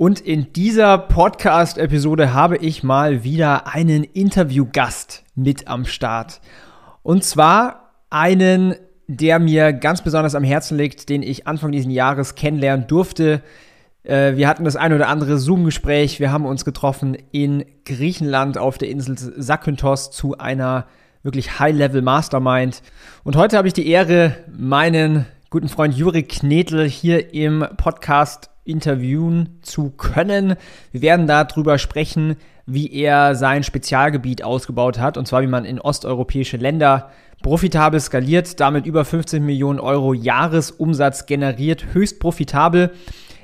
Und in dieser Podcast-Episode habe ich mal wieder einen Interviewgast mit am Start. Und zwar einen, der mir ganz besonders am Herzen liegt, den ich Anfang dieses Jahres kennenlernen durfte. Äh, wir hatten das ein oder andere Zoom-Gespräch. Wir haben uns getroffen in Griechenland auf der Insel Zakynthos zu einer wirklich High-Level-Mastermind. Und heute habe ich die Ehre, meinen guten Freund Juri Knetel hier im Podcast interviewen zu können. Wir werden darüber sprechen, wie er sein Spezialgebiet ausgebaut hat, und zwar wie man in osteuropäische Länder profitabel skaliert, damit über 15 Millionen Euro Jahresumsatz generiert, höchst profitabel.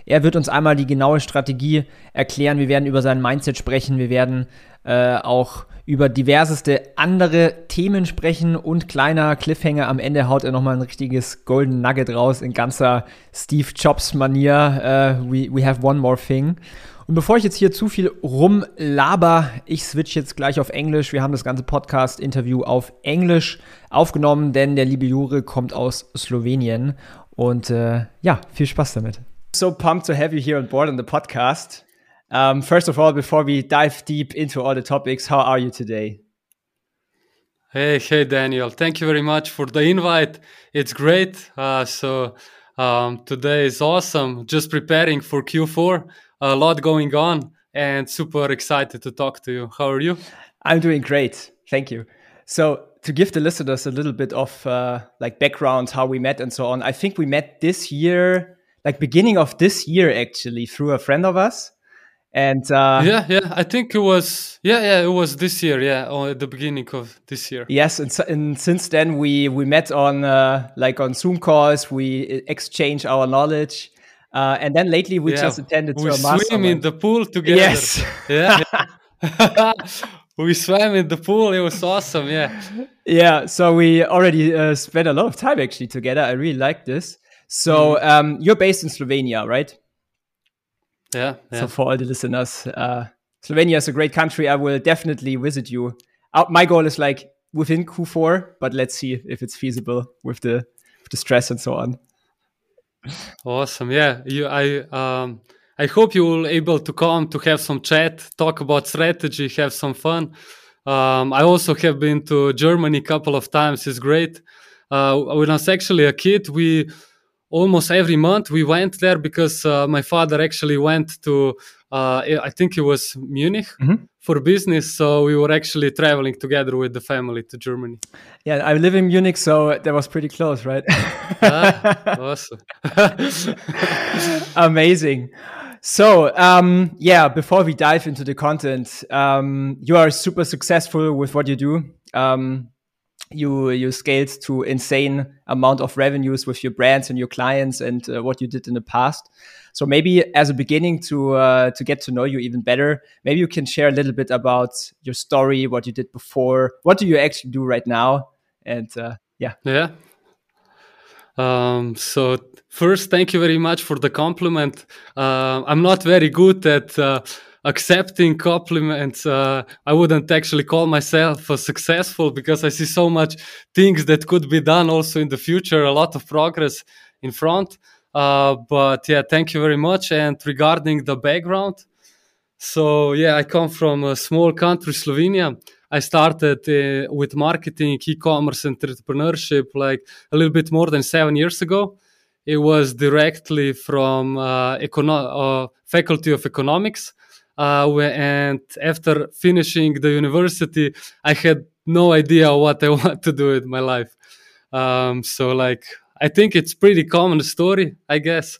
Er wird uns einmal die genaue Strategie erklären. Wir werden über sein Mindset sprechen. Wir werden äh, auch über diverseste andere Themen sprechen und kleiner Cliffhanger am Ende haut er nochmal ein richtiges Golden Nugget raus in ganzer Steve Jobs Manier. Uh, we, we have one more thing. Und bevor ich jetzt hier zu viel rumlaber, ich switch jetzt gleich auf Englisch. Wir haben das ganze Podcast-Interview auf Englisch aufgenommen, denn der liebe Jure kommt aus Slowenien. Und äh, ja, viel Spaß damit. So pumped to have you here on board on the podcast. Um, first of all, before we dive deep into all the topics, how are you today? Hey, hey, Daniel. Thank you very much for the invite. It's great. Uh, so um, today is awesome. Just preparing for Q4. A lot going on, and super excited to talk to you. How are you? I'm doing great. Thank you. So to give the listeners a little bit of uh, like background, how we met and so on. I think we met this year, like beginning of this year, actually, through a friend of us and uh, yeah yeah i think it was yeah yeah it was this year yeah or at the beginning of this year yes and, and since then we we met on uh, like on zoom calls we exchange our knowledge uh, and then lately we yeah. just attended we to a swim in the pool together yes yeah, yeah. we swam in the pool it was awesome yeah yeah so we already uh, spent a lot of time actually together i really like this so mm. um, you're based in slovenia right yeah, yeah. So for all the listeners, uh, Slovenia is a great country. I will definitely visit you. Uh, my goal is like within Q4, but let's see if it's feasible with the with the stress and so on. Awesome. Yeah, you. I um. I hope you will able to come to have some chat, talk about strategy, have some fun. Um, I also have been to Germany a couple of times. It's great. Uh, when I was actually a kid, we almost every month we went there because uh, my father actually went to uh, i think it was munich mm-hmm. for business so we were actually traveling together with the family to germany. Yeah i live in munich so that was pretty close right? Ah, awesome. Amazing. So um, yeah before we dive into the content um, you are super successful with what you do. Um, you you scaled to insane amount of revenues with your brands and your clients and uh, what you did in the past. So maybe as a beginning to uh, to get to know you even better maybe you can share a little bit about your story what you did before. What do you actually do right now? And uh, yeah. Yeah. Um, so first thank you very much for the compliment. Uh, i'm not very good at uh, accepting compliments. Uh, I wouldn't actually call myself successful because I see so much things that could be done also in the future, a lot of progress in front. Uh, but yeah, thank you very much. And regarding the background, so yeah, I come from a small country, Slovenia. I started uh, with marketing, e-commerce, entrepreneurship like a little bit more than seven years ago. It was directly from uh, econo- uh, Faculty of Economics and after finishing the university, I had no idea what I want to do with my life. Um, so like, I think it's pretty common story, I guess.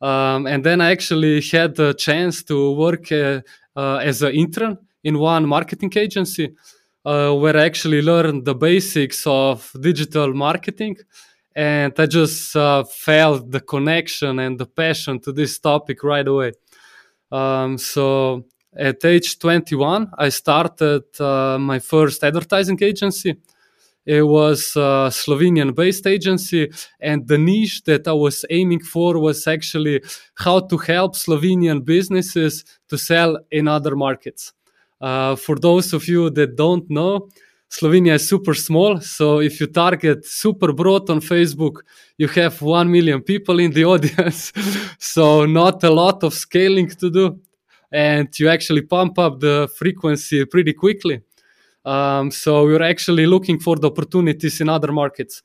Um, and then I actually had a chance to work uh, uh, as an intern in one marketing agency, uh, where I actually learned the basics of digital marketing. And I just uh, felt the connection and the passion to this topic right away. Um, so at age 21, I started uh, my first advertising agency. It was a Slovenian based agency, and the niche that I was aiming for was actually how to help Slovenian businesses to sell in other markets. Uh, for those of you that don't know, Slovenia is super small. So if you target super broad on Facebook, you have 1 million people in the audience. so not a lot of scaling to do. And you actually pump up the frequency pretty quickly. Um, so we're actually looking for the opportunities in other markets.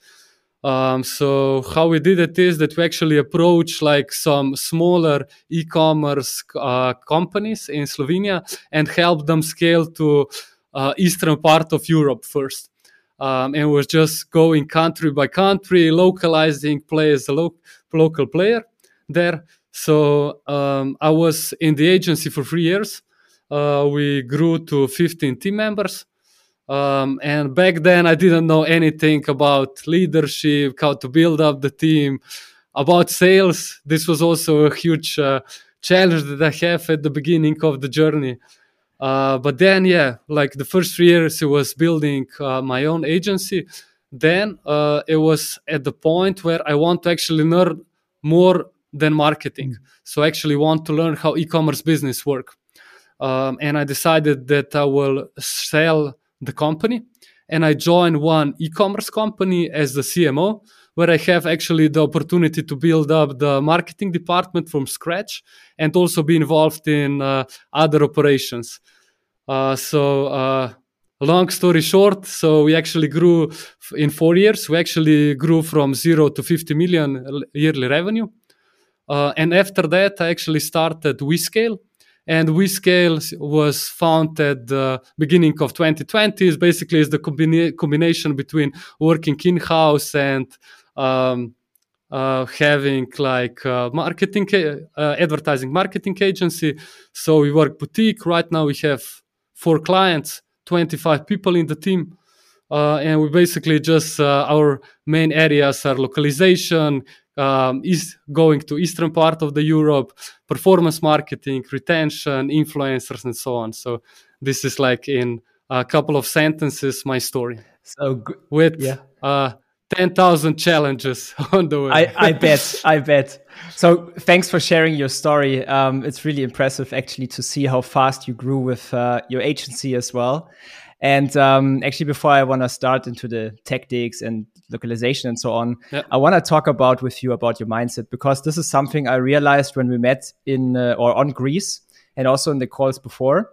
Um, so how we did it is that we actually approach like some smaller e-commerce uh, companies in Slovenia and help them scale to uh, eastern part of Europe first. Um, and was just going country by country, localizing, players, lo- local player there. So um, I was in the agency for three years. Uh, we grew to 15 team members. Um, and back then, I didn't know anything about leadership, how to build up the team, about sales. This was also a huge uh, challenge that I have at the beginning of the journey. Uh, but then, yeah, like the first three years, it was building uh, my own agency. Then uh, it was at the point where I want to actually learn more than marketing. So I actually want to learn how e-commerce business work. Um, and I decided that I will sell the company. And I joined one e-commerce company as the CMO, where I have actually the opportunity to build up the marketing department from scratch and also be involved in uh, other operations. Uh, so, uh, long story short, so we actually grew in four years. We actually grew from zero to 50 million yearly revenue. Uh, and after that, I actually started WeScale. And WeScale was founded the beginning of 2020. Is basically is the combina- combination between working in house and um, uh, having like uh, marketing, uh, advertising marketing agency. So we work boutique. Right now we have four clients, 25 people in the team. Uh, and we basically just, uh, our main areas are localization, um, is going to eastern part of the Europe, performance marketing, retention, influencers, and so on. So this is like in a couple of sentences my story. So with yeah. Uh, ten thousand challenges on the way. I, I bet, I bet. So thanks for sharing your story. Um, it's really impressive actually to see how fast you grew with uh, your agency as well. And um, actually, before I want to start into the tactics and localization and so on, yep. I want to talk about with you about your mindset because this is something I realized when we met in uh, or on Greece and also in the calls before.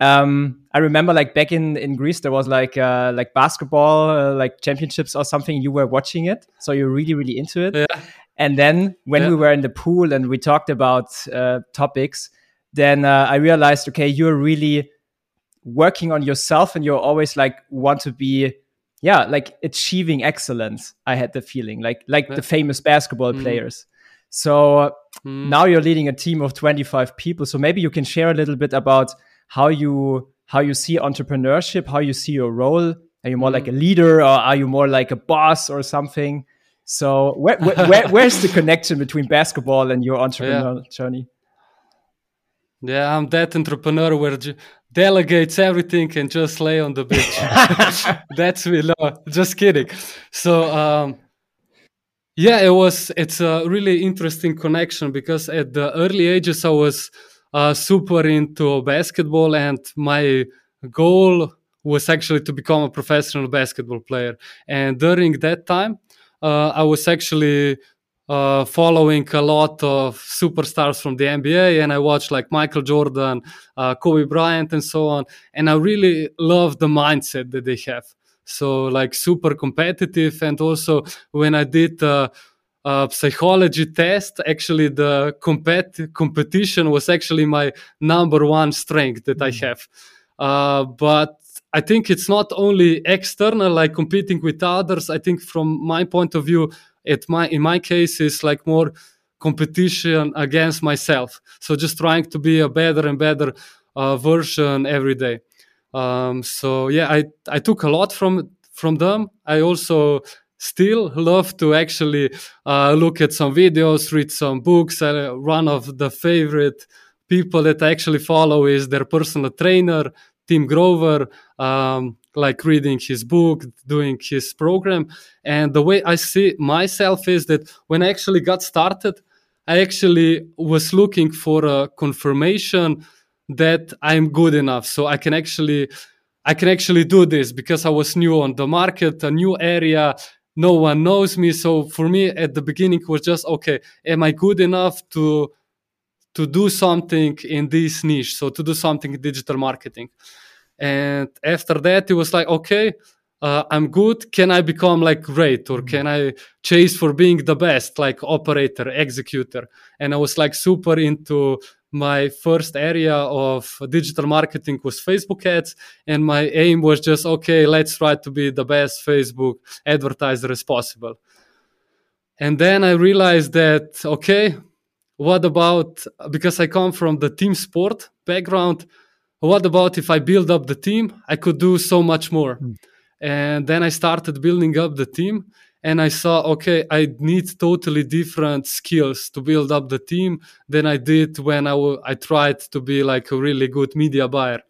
Um, I remember like back in, in Greece, there was like uh, like basketball, uh, like championships or something. You were watching it, so you're really really into it. Yeah. And then when yeah. we were in the pool and we talked about uh, topics, then uh, I realized, okay, you're really working on yourself and you're always like want to be yeah like achieving excellence i had the feeling like like yeah. the famous basketball mm. players so mm. now you're leading a team of 25 people so maybe you can share a little bit about how you how you see entrepreneurship how you see your role are you more mm. like a leader or are you more like a boss or something so where, where, where where's the connection between basketball and your entrepreneurial yeah. journey yeah, I'm that entrepreneur where you delegates everything and just lay on the beach. That's me. No, just kidding. So, um, yeah, it was. It's a really interesting connection because at the early ages I was uh, super into basketball, and my goal was actually to become a professional basketball player. And during that time, uh, I was actually uh, following a lot of superstars from the NBA, and I watched like Michael Jordan, uh, Kobe Bryant, and so on. And I really love the mindset that they have. So like super competitive, and also when I did psychology test, actually the compet- competition was actually my number one strength that I mm. have. Uh, but I think it's not only external, like competing with others. I think from my point of view, it my in my case is like more competition against myself so just trying to be a better and better uh, version every day um, so yeah i i took a lot from from them i also still love to actually uh, look at some videos read some books uh, one of the favorite people that I actually follow is their personal trainer, Tim Grover, um, like reading his book, doing his program. And the way I see myself is that when I actually got started, I actually was looking for a confirmation that I'm good enough. So I can actually, I can actually do this because I was new on the market, a new area. No one knows me. So for me at the beginning was just, okay, am I good enough to, to do something in this niche? So to do something in digital marketing. And after that, it was like, okay, uh, I'm good. Can I become like great or can I chase for being the best, like operator, executor? And I was like super into my first area of digital marketing was Facebook ads. And my aim was just, okay, let's try to be the best Facebook advertiser as possible. And then I realized that, okay, what about, because I come from the team sport background, what about if I build up the team? I could do so much more. Mm. And then I started building up the team and I saw, okay, I need totally different skills to build up the team than I did when I, w- I tried to be like a really good media buyer.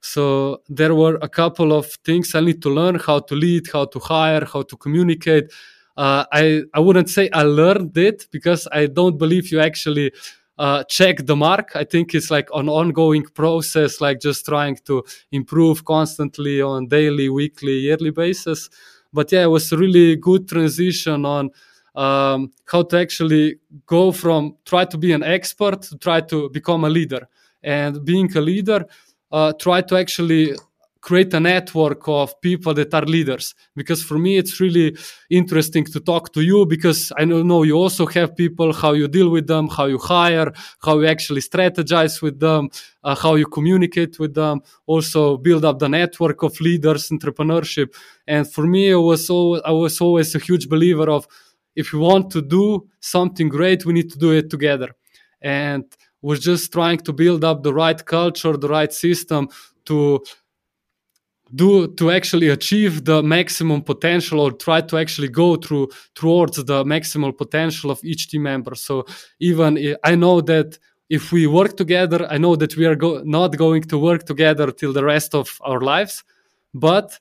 So there were a couple of things I need to learn how to lead, how to hire, how to communicate. Uh, I, I wouldn't say I learned it because I don't believe you actually uh, check the mark. I think it's like an ongoing process, like just trying to improve constantly on daily, weekly, yearly basis. But yeah, it was a really good transition on um, how to actually go from try to be an expert to try to become a leader. And being a leader, uh, try to actually create a network of people that are leaders. Because for me it's really interesting to talk to you because i know you also have people how you deal with them how you hire how you actually strategize with them uh, how you communicate with them also build up the network of leaders entrepreneurship. And for me it was always, i was always a huge believer of if you want to do something great we need to do it together. And was just trying to build up the right culture the right system to do to actually achieve the maximum potential or try to actually go through towards the maximal potential of each team member. So even i know that if we work together i know that we are go- not going to work together till the rest of our lives but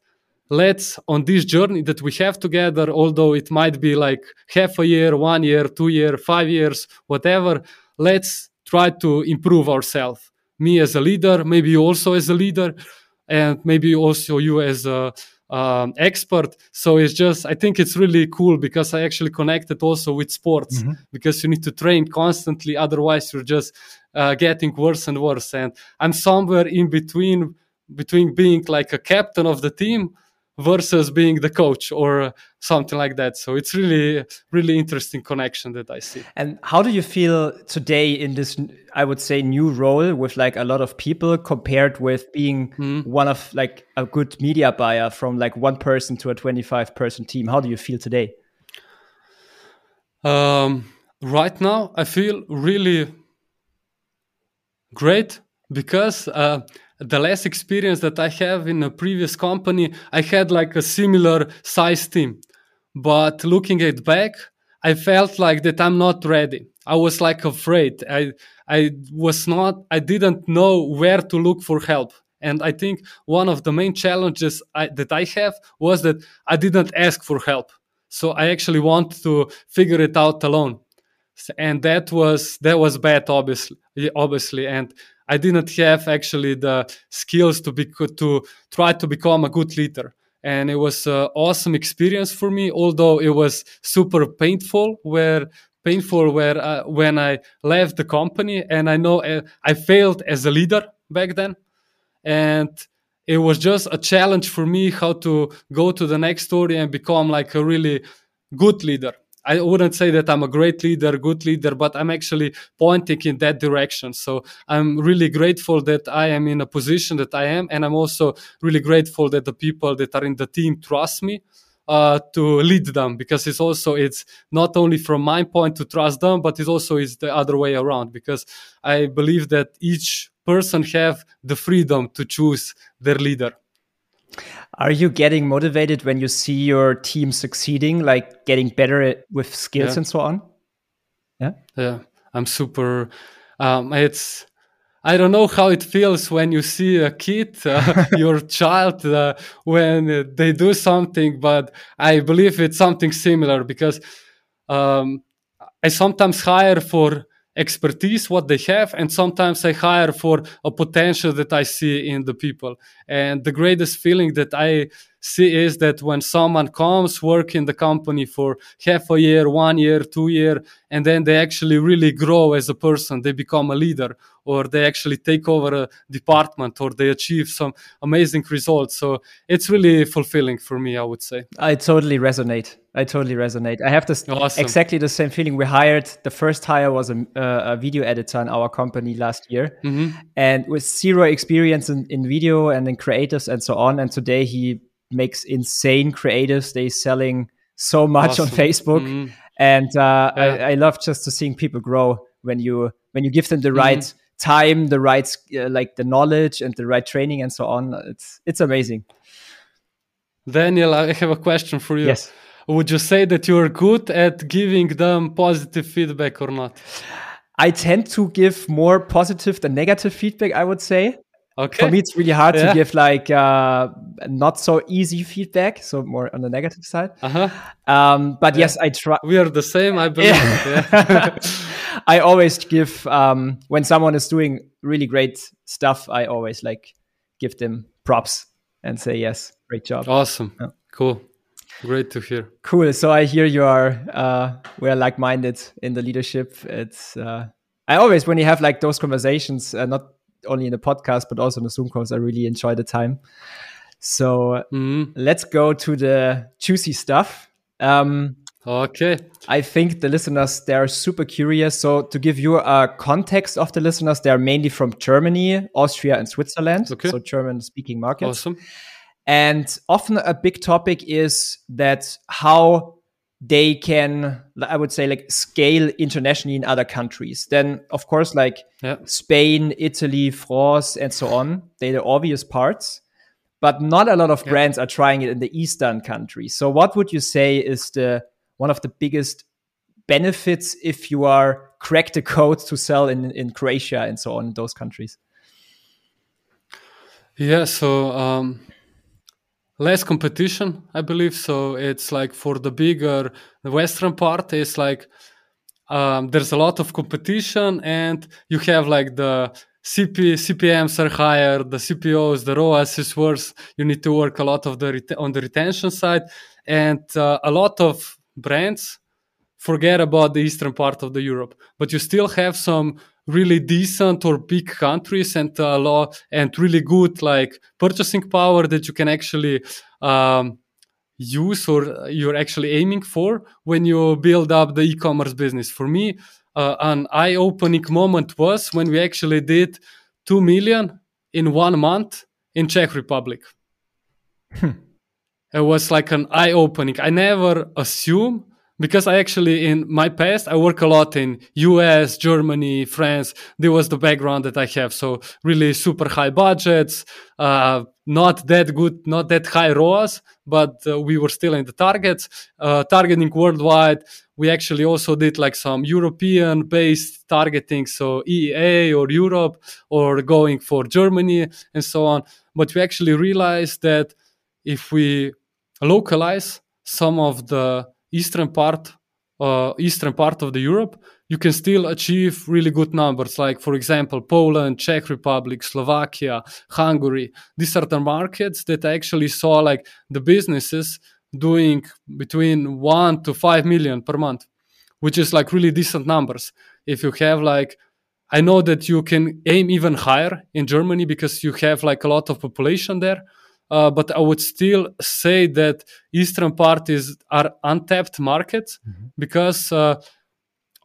let's on this journey that we have together although it might be like half a year one year two year five years whatever let's try to improve ourselves. Me as a leader maybe also as a leader and maybe also you as a um, expert. So it's just, I think it's really cool because I actually connected also with sports mm-hmm. because you need to train constantly. Otherwise, you're just uh, getting worse and worse. And I'm somewhere in between, between being like a captain of the team versus being the coach or something like that. So it's really, really interesting connection that I see. And how do you feel today in this, I would say, new role with like a lot of people compared with being mm. one of like a good media buyer from like one person to a 25 person team? How do you feel today? Um, right now, I feel really great because uh, the less experience that I have in a previous company, I had like a similar size team. But looking at back, I felt like that I'm not ready. I was like afraid. I I was not I didn't know where to look for help. And I think one of the main challenges I, that I have was that I didn't ask for help. So I actually want to figure it out alone. And that was that was bad obviously obviously and I didn't have actually the skills to be to try to become a good leader. And it was an awesome experience for me, although it was super painful. Where painful where uh, when I left the company, and I know uh, I failed as a leader back then, and it was just a challenge for me how to go to the next story and become like a really good leader I wouldn't say that I'm a great leader, good leader, but I'm actually pointing in that direction. So I'm really grateful that I am in a position that I am. And I'm also really grateful that the people that are in the team trust me. Uh, to lead them because it's also it's not only from my point to trust them but it also is the other way around because i believe that each person have the freedom to choose their leader are you getting motivated when you see your team succeeding, like getting better with skills yeah. and so on? Yeah. Yeah. I'm super. Um, it's I don't know how it feels when you see a kid, uh, your child, uh, when they do something, but I believe it's something similar because um, I sometimes hire for expertise what they have and sometimes i hire for a potential that i see in the people. And the greatest feeling that i see is that when someone comes work in the company for half a year one year two year and then they actually really grow as a person they become a leader or they actually take over a department or they achieve some amazing results. So it's really fulfilling for me i would say. I totally resonate. I totally resonate. I have this awesome. exactly the same feeling. We hired the first hire was a, uh, a video editor in our company last year. Mm-hmm. and with zero experience in, in video and in creatives and so on and today he makes insane creatives. They're selling so much awesome. on Facebook, mm-hmm. and uh, yeah. I, I, love just to seeing people grow when you when you give them the mm-hmm. right time, the right uh, like the knowledge and the right training and so on. It's it's amazing. Daniel, I have a question for you. Yes. Would you say that you're good at giving them positive feedback or not? I tend to give more positive than negative feedback, I would say. Okay. For me, it's really hard yeah. to give like uh, not so easy feedback, so more on the negative side. Uh-huh. Um, but yeah. yes, I try. We are the same, I believe. Yeah. I always give um, when someone is doing really great stuff. I always like give them props and say yes, great job. Awesome, yeah. cool, great to hear. Cool. So I hear you are uh, we are like minded in the leadership. It's uh, I always when you have like those conversations, uh, not only in the podcast but also in the Zoom calls. I really enjoy the time. So mm. let's go to the juicy stuff. Um, okay. I think the listeners they're super curious. So to give you a context of the listeners, they're mainly from Germany, Austria, and Switzerland. Okay. So German speaking markets. Awesome. And often a big topic is that how they can i would say like scale internationally in other countries then of course like yeah. spain italy france and so on they're the obvious parts but not a lot of yeah. brands are trying it in the eastern countries so what would you say is the one of the biggest benefits if you are crack the code to sell in in croatia and so on in those countries yeah so um less competition, I believe. So it's like for the bigger, the western part is like um, there's a lot of competition, and you have like the CP, CPMs are higher, the CPOs, the ROAS is worse. You need to work a lot of the on the retention side, and uh, a lot of brands forget about the eastern part of the Europe, but you still have some really decent or big countries and a lot and really good like purchasing power that you can actually um, use or you're actually aiming for when you build up the e-commerce business. For me, uh, an eye-opening moment was when we actually did two million in one month in Czech Republic. Hmm. It was like an eye-opening. I never assume because I actually in my past I work a lot in US, Germany, France. There was the background that I have, so really super high budgets, uh, not that good, not that high ROAS, but uh, we were still in the targets, uh, targeting worldwide. We actually also did like some European based targeting, so EEA or Europe or going for Germany and so on. But we actually realized that if we localize some of the eastern part uh, eastern part of the Europe, you can still achieve really good numbers. Like for example, Poland, Czech Republic, Slovakia, Hungary. These are the markets that actually saw like the businesses doing between one to five million per month, which is like really decent numbers. If you have like I know that you can aim even higher in Germany because you have like a lot of population there. Uh, but I would still say that eastern parties are untapped markets mm-hmm. because uh,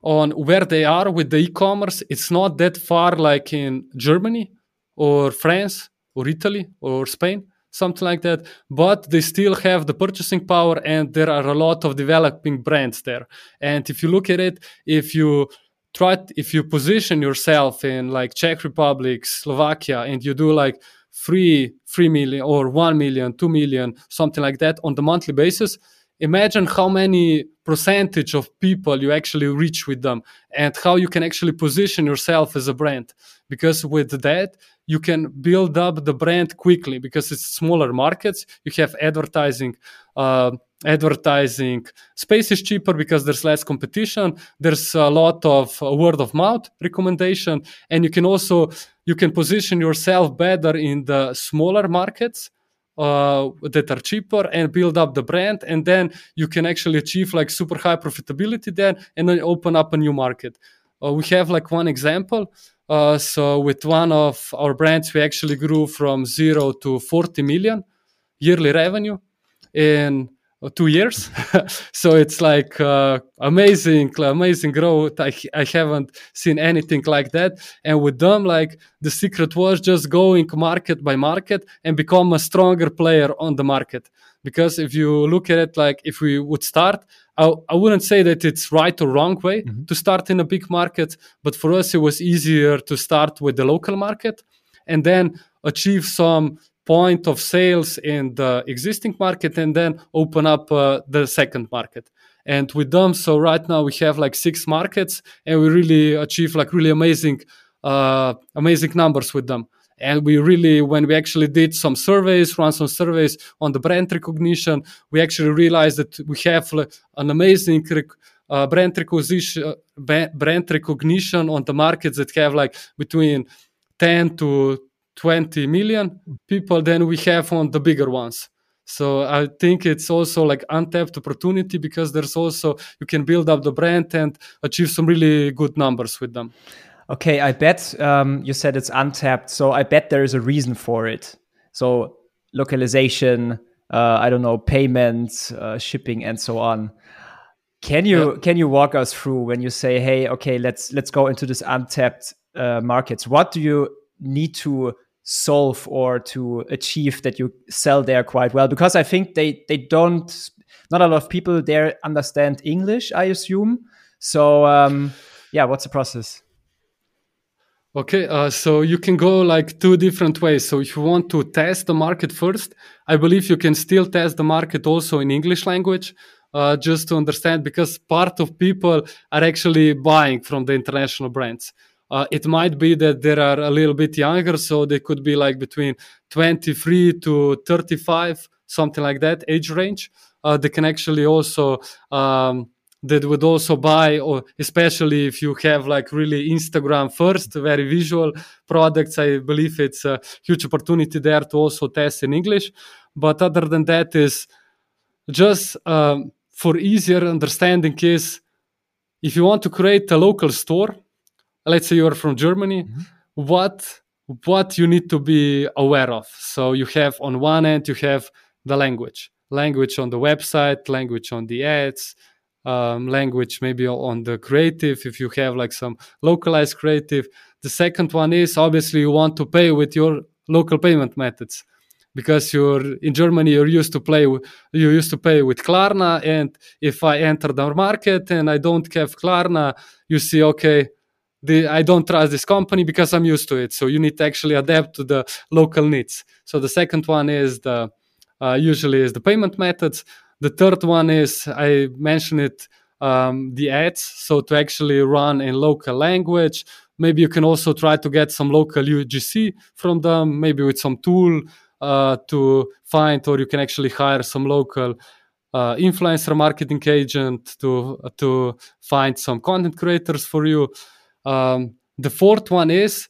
on where they are with the e-commerce, it's not that far like in Germany or France or Italy or Spain, something like that. But they still have the purchasing power, and there are a lot of developing brands there. And if you look at it, if you try, if you position yourself in like Czech Republic, Slovakia, and you do like three three million or one million two million something like that on the monthly basis. Imagine how many percentage of people you actually reach with them and how you can actually position yourself as a brand. Because with that you can build up the brand quickly because it's smaller markets. You have advertising uh, advertising space is cheaper because there's less competition. There's a lot of uh, word of mouth recommendation. And you can also you can position yourself better in the smaller markets uh, that are cheaper and build up the brand. And then you can actually achieve like super high profitability then and then open up a new market. Uh, we have like one example uh, so with one of our brands we actually grew from zero to 40 million yearly revenue in two years. So it's like uh, amazing amazing growth. I, I haven't seen anything like that. And with them like the secret was just going market by market and become a stronger player on the market because if you look at it like if we would start i, I wouldn't say that it's right or wrong way mm-hmm. to start in a big market but for us it was easier to start with the local market and then achieve some point of sales in the existing market and then open up uh, the second market and with them so right now we have like six markets and we really achieve like really amazing uh, amazing numbers with them and we really when we actually did some surveys run some surveys on the brand recognition we actually realized that we have an amazing rec- uh, brand recognition brand recognition on the markets that have like between 10 to 20 million people than we have on the bigger ones. So i think it's also like untapped opportunity because there's also you can build up the brand and achieve some really good numbers with them okay i bet um, you said it's untapped so i bet there is a reason for it. So localization uh, i don't know payments uh, shipping and so on. Can you yeah. can you walk us through when you say hey okay let's let's go into this untapped uh, markets what do you need to solve or to achieve that you sell there quite well? Because i think they they don't not a lot of people there understand english i assume. So um yeah what's the process okay uh, so you can go like two different ways so if you want to test the market first i believe you can still test the market also in english language uh, just to understand because part of people are actually buying from the international brands uh, it might be that they are a little bit younger, so they could be like between 23 to 35, something like that age range. Uh, they can actually also um, that would also buy, or especially if you have like really Instagram first, very visual products. I believe it's a huge opportunity there to also test in English. But other than that, is just um, for easier understanding is if you want to create a local store let's say you're from Germany, mm-hmm. what what you need to be aware of. So you have on one end you have the language, language on the website, language on the ads, um, language maybe on the creative if you have like some localized creative. The second one is obviously you want to pay with your local payment methods because you're in Germany you're used to play you used to pay with Klarna and if I enter the market and I don't have Klarna you see okay the, I don't trust this company because I'm used to it. So you need to actually adapt to the local needs. So the second one is the uh, usually is the payment methods. The third one is I mentioned it um, the ads. So to actually run in local language, maybe you can also try to get some local UGC from them, maybe with some tool uh, to find, or you can actually hire some local uh, influencer marketing agent to to find some content creators for you. Um, the fourth one is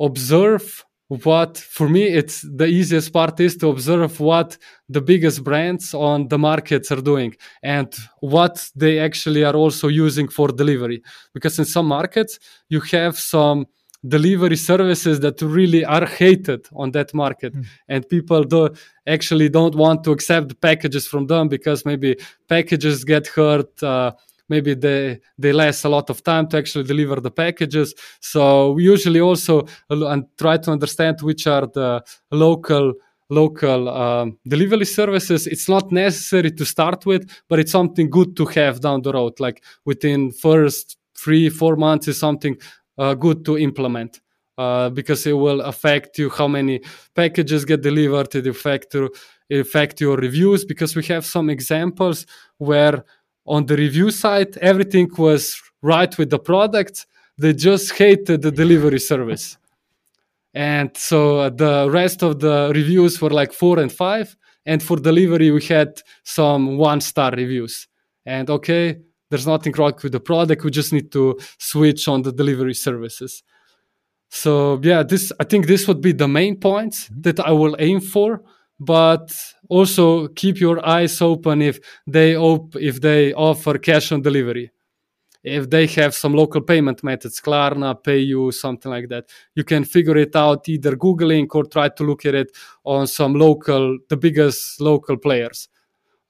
observe what for me it's the easiest part is to observe what the biggest brands on the markets are doing and what they actually are also using for delivery because in some markets you have some delivery services that really are hated on that market mm. and people do actually don't want to accept packages from them because maybe packages get hurt uh, maybe they they last a lot of time to actually deliver the packages. So we usually also and try to understand which are the local local um, delivery services. It's not necessary to start with but it's something good to have down the road. Like within first three four months is something uh, good to implement uh, because it will affect you how many packages get delivered. It affect you affect your reviews because we have some examples where on the review side everything was right with the product. They just hated the delivery service. And so uh, the rest of the reviews were like four and five. And for delivery we had some one star reviews. And okay there's nothing wrong with the product. We just need to switch on the delivery services. So yeah this i think this would be the main points mm-hmm. that i will aim for but also keep your eyes open if they op- if they offer cash on delivery. If they have some local payment methods klarna payu something like that. You can figure it out either googling or try to look at it on some local the biggest local players.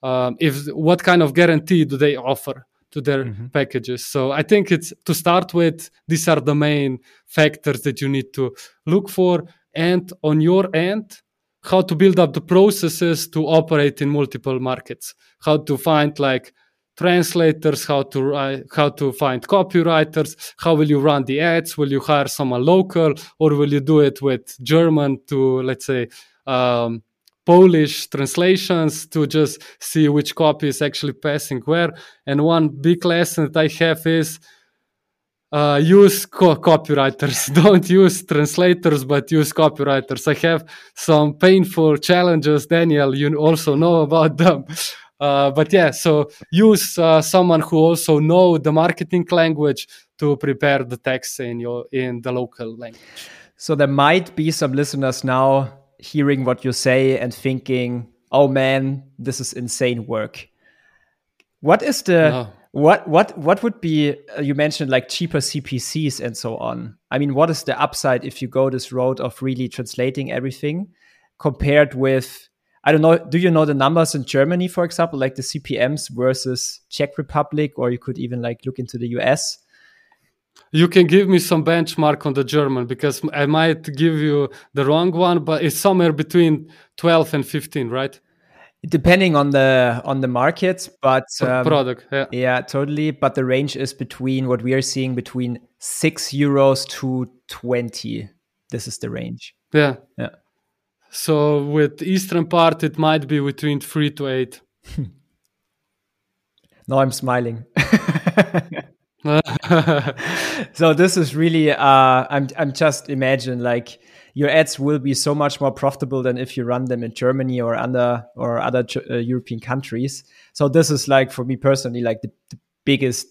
Um, if what kind of guarantee do they offer to their mm-hmm. packages? So i think it's to start with these are the main factors that you need to look for. And on your end how to build up the processes to operate in multiple markets. How to find like translators how to write, how to find copywriters how will you run the ads will you hire someone local or will you do it with german to let's say um, polish translations to just see which copy is actually passing where? And one big lesson that i have is uh, use co- copywriters. Don't use translators, but use copywriters. I have some painful challenges, Daniel. You also know about them. Uh, but yeah, so use uh, someone who also know the marketing language to prepare the text in your in the local language. So there might be some listeners now hearing what you say and thinking, "Oh man, this is insane work." What is the no what what what would be? Uh, you mentioned like cheaper CPCs and so on. I mean, what is the upside if you go this road of really translating everything compared with? I don't know. Do you know the numbers in Germany, for example, like the CPMS versus Czech Republic, or you could even like look into the US? You can give me some benchmark on the German because I might give you the wrong one, but it's somewhere between 12 and 15, right? Depending on the on the market but um, product yeah. yeah totally. But the range is between what we are seeing between 6 euros to 20 this is the range. Yeah. Yeah. So with eastern part it might be between 3 to 8 no i'm smiling. So this is really uh i'm i'm just imagine like your ads will be so much more profitable than if you run them in Germany or under or other uh, European countries. So this is like for me personally like the, the biggest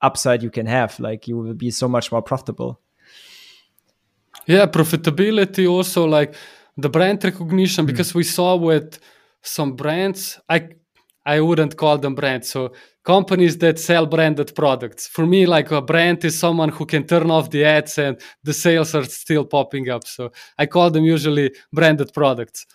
upside you can have. Like you will be so much more profitable. Yeah, profitability also like the brand recognition mm. because we saw with some brands I I wouldn't call them brands. So companies that sell branded products. For me, like a brand is someone who can turn off the ads and the sales are still popping up. So I call them usually branded products.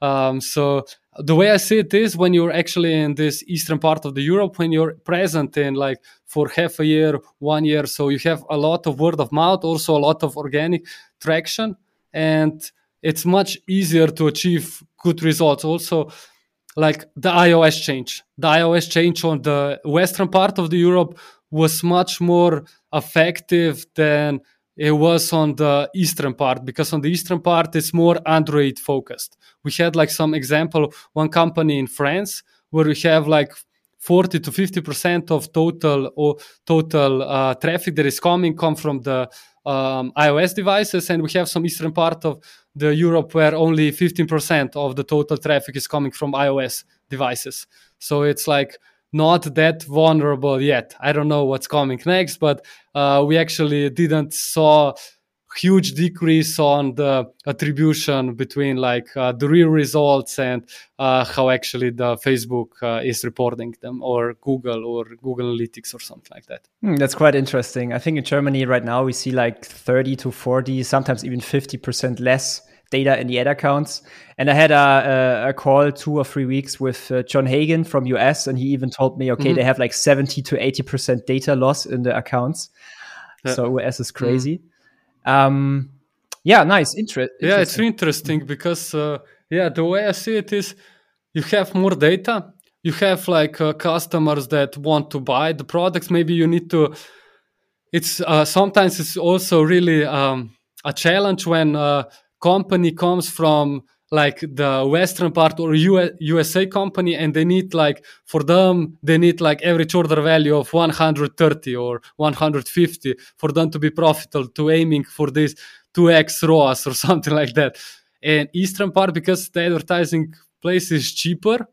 Um, so the way I see it is when you're actually in this eastern part of the Europe, when you're present in like for half a year, one year, so you have a lot of word of mouth, also a lot of organic traction, and it's much easier to achieve good results. Also, like the iOS change. The iOS change on the western part of the Europe was much more effective than it was on the eastern part because on the eastern part it's more Android focused. We had like some example, one company in France where we have like 40 to 50 percent of total or total uh, traffic that is coming come from the um, iOS devices, and we have some eastern part of the Europe where only 15% of the total traffic is coming from iOS devices. So it's like not that vulnerable yet. I don't know what's coming next, but uh, we actually didn't saw huge decrease on the attribution between like uh, the real results and uh, how actually the Facebook uh, is reporting them or Google or Google Analytics or something like that. Mm, that's quite interesting. I think in Germany right now we see like 30 to 40, sometimes even 50% less data in the ad accounts. And I had a, a, a call two or three weeks with uh, John Hagen from US, and he even told me, okay, mm-hmm. they have like 70 to 80% data loss in the accounts. Yeah. So US is crazy. Mm-hmm. Um, yeah, nice. Inter- yeah, it's interesting because uh, yeah, the way I see it is, you have more data. You have like uh, customers that want to buy the products. Maybe you need to. It's uh, sometimes it's also really um, a challenge when a company comes from like the western part or usa company and they need like for them they need like average order value of 130 or 150 for them to be profitable to aiming for this 2x ROAS or something like that. And eastern part because the advertising place is cheaper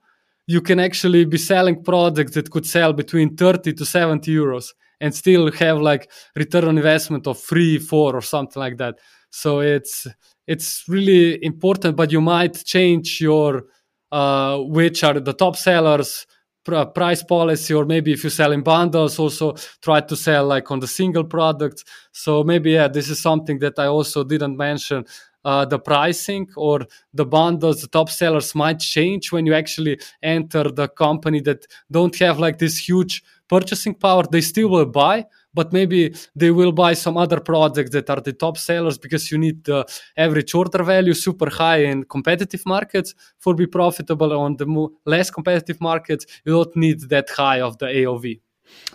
you can actually be selling products that could sell between 30 to 70 euros and still have like return on investment of three four or something like that. So it's it's really important, but you might change your uh, which are the top sellers pr- price policy or maybe if you sell in bundles also try to sell like on the single product. So maybe yeah this is something that i also didn't mention. Uh, the pricing or the bundles the top sellers might change when you actually enter the company that don't have like this huge purchasing power. They still will buy but maybe they will buy some other products that are the top sellers because you need the average order value super high in competitive markets for be profitable. On the more, less competitive markets you don't need that high of the aov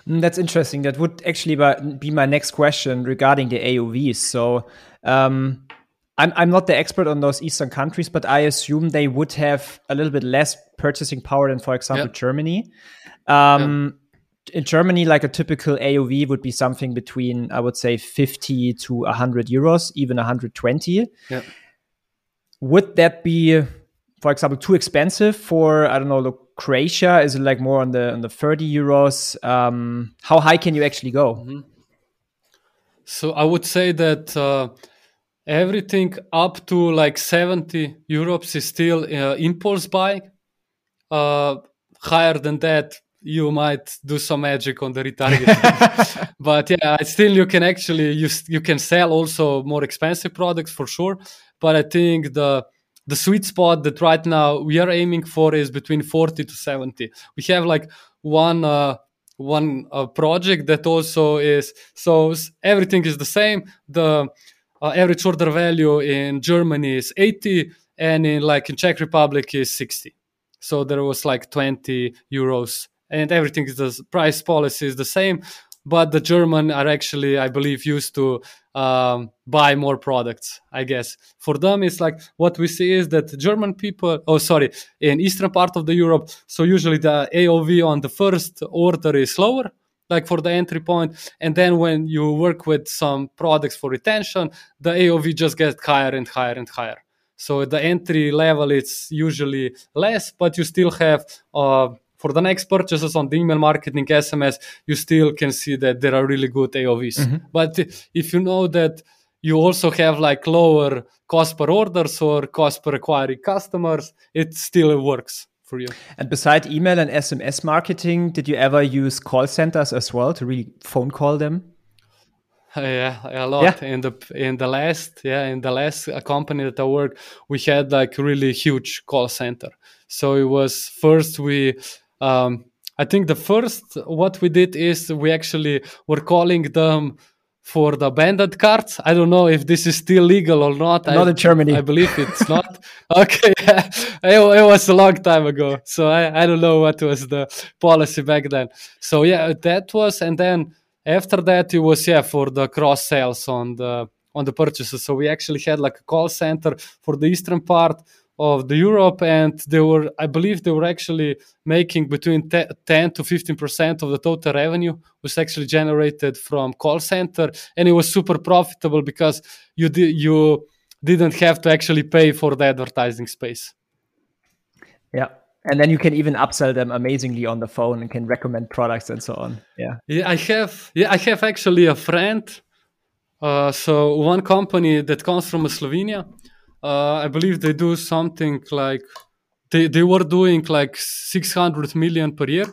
mm, that's interesting. That would actually be my next question regarding the aovs so um, I'm, I'm not the expert on those eastern countries but i assume they would have a little bit less purchasing power than for example germany. Um, in Germany, like a typical AOV would be something between, I would say, 50 to 100 euros, even 120. Yeah. Would that be, for example, too expensive for, I don't know, Croatia? Is it like more on the on the 30 euros? Um, how high can you actually go? Mm-hmm. So I would say that uh, everything up to like 70 euros is still uh, impulse buy. Uh, higher than that, you might do some magic on the retargeting. but yeah, still you can actually you you can sell also more expensive products for sure. But I think the the sweet spot that right now we are aiming for is between 40 to 70. We have like one uh, one uh, project that also is so everything is the same. The uh, average order value in Germany is 80 and in like in Czech Republic is 60. So there was like 20 euros and everything is the price policy is the same but the german are actually i believe used to um, buy more products i guess. For them it's like what we see is that german people oh sorry in eastern part of the europe so usually the aov on the first order is lower like for the entry point and then when you work with some products for retention the aov just gets higher and higher and higher. So the entry level it's usually less but you still have uh, for the next purchases on the email marketing SMS, you still can see that there are really good AOVs. Mm-hmm. But if you know that you also have like lower cost per orders or cost per acquiring customers, it still works for you. And beside email and SMS marketing, did you ever use call centers as well to really phone call them? yeah a lot yeah. in the in the last yeah in the last company that i worked we had like really huge call center so it was first we um, I think the first what we did is we actually were calling them for the abandoned carts. I don't know if this is still legal or not. Not I, in Germany. I believe it's not. okay, yeah. it, it, was a long time ago, so I, I don't know what was the policy back then. So yeah, that was, and then after that it was yeah for the cross sales on the on the purchases. So we actually had like a call center for the eastern part of the Europe, and they were, I believe, they were actually making between 10 to 15 percent of the total revenue was actually generated from call center, and it was super profitable because you did you didn't have to actually pay for the advertising space. Yeah. And then you can even upsell them amazingly on the phone and can recommend products and so on. Yeah. Yeah, I have. Yeah, I have actually a friend. Uh, so one company that comes from Slovenia uh, I believe they do something like they, they were doing like 600 million per year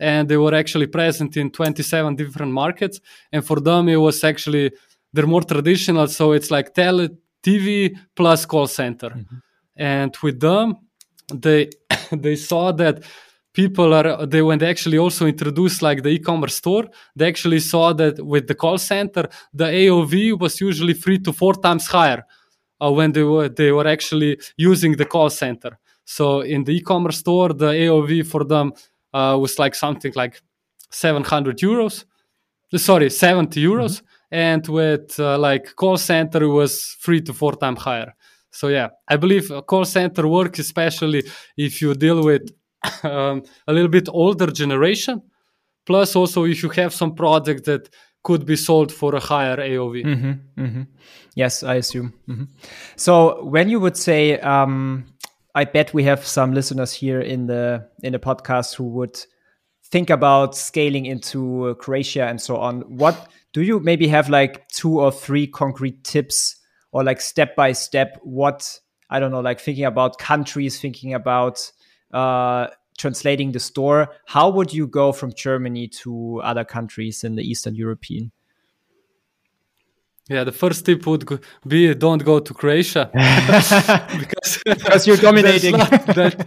and they were actually present in 27 different markets. And for them it was actually they're more traditional so it's like tele tv plus call center. Mm-hmm. and with them they they saw that people are they when they actually also introduced like the e-commerce store they actually saw that with the call center the aov was usually three to four times higher uh, when they were they were actually using the call center. So in the e-commerce store, the AOV for them uh, was like something like 700 euros. Sorry, 70 euros. Mm-hmm. And with uh, like call center, it was three to four times higher. So yeah, I believe call center work, especially if you deal with um, a little bit older generation. Plus, also if you have some product that could be sold for a higher AOV. Mm-hmm, mm-hmm. Yes, I assume. Mm-hmm. So when you would say, um, I bet we have some listeners here in the in the podcast who would think about scaling into Croatia and so on. What do you maybe have like two or three concrete tips or like step by step? What I don't know, like thinking about countries, thinking about uh, translating the store. How would you go from Germany to other countries in the Eastern European? Yeah, the first tip would be don't go to Croatia because, because you're dominating. that,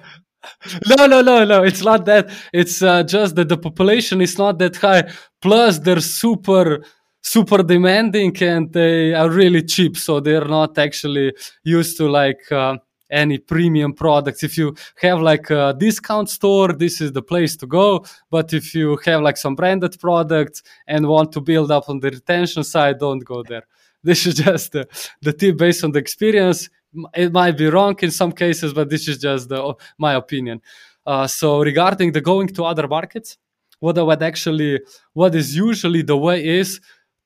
no, no, no, no. It's not that. It's uh, just that the population is not that high. Plus, they're super, super demanding and they are really cheap. So they're not actually used to like. Uh, any premium products. If you have like a discount store, this is the place to go. But if you have like some branded products and want to build up on the retention side, don't go there. This is just the, the tip based on the experience. It might be wrong in some cases, but this is just the, my opinion. Uh, so regarding the going to other markets, what I would actually, what is usually the way is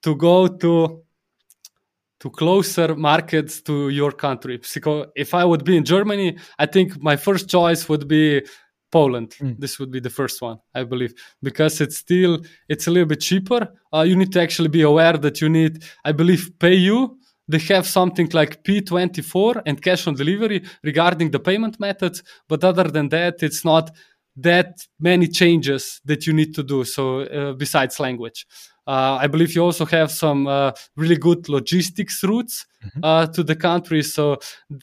to go to to closer markets to your country. Because if I would be in Germany, I think my first choice would be Poland. Mm. This would be the first one, I believe, because it's still it's a little bit cheaper. Uh, you need to actually be aware that you need, I believe, PayU. They have something like P24 and cash on delivery regarding the payment methods, but other than that, it's not that many changes that you need to do. So uh, besides language. Uh, I believe you also have some uh, really good logistics routes mm-hmm. uh, to the country. So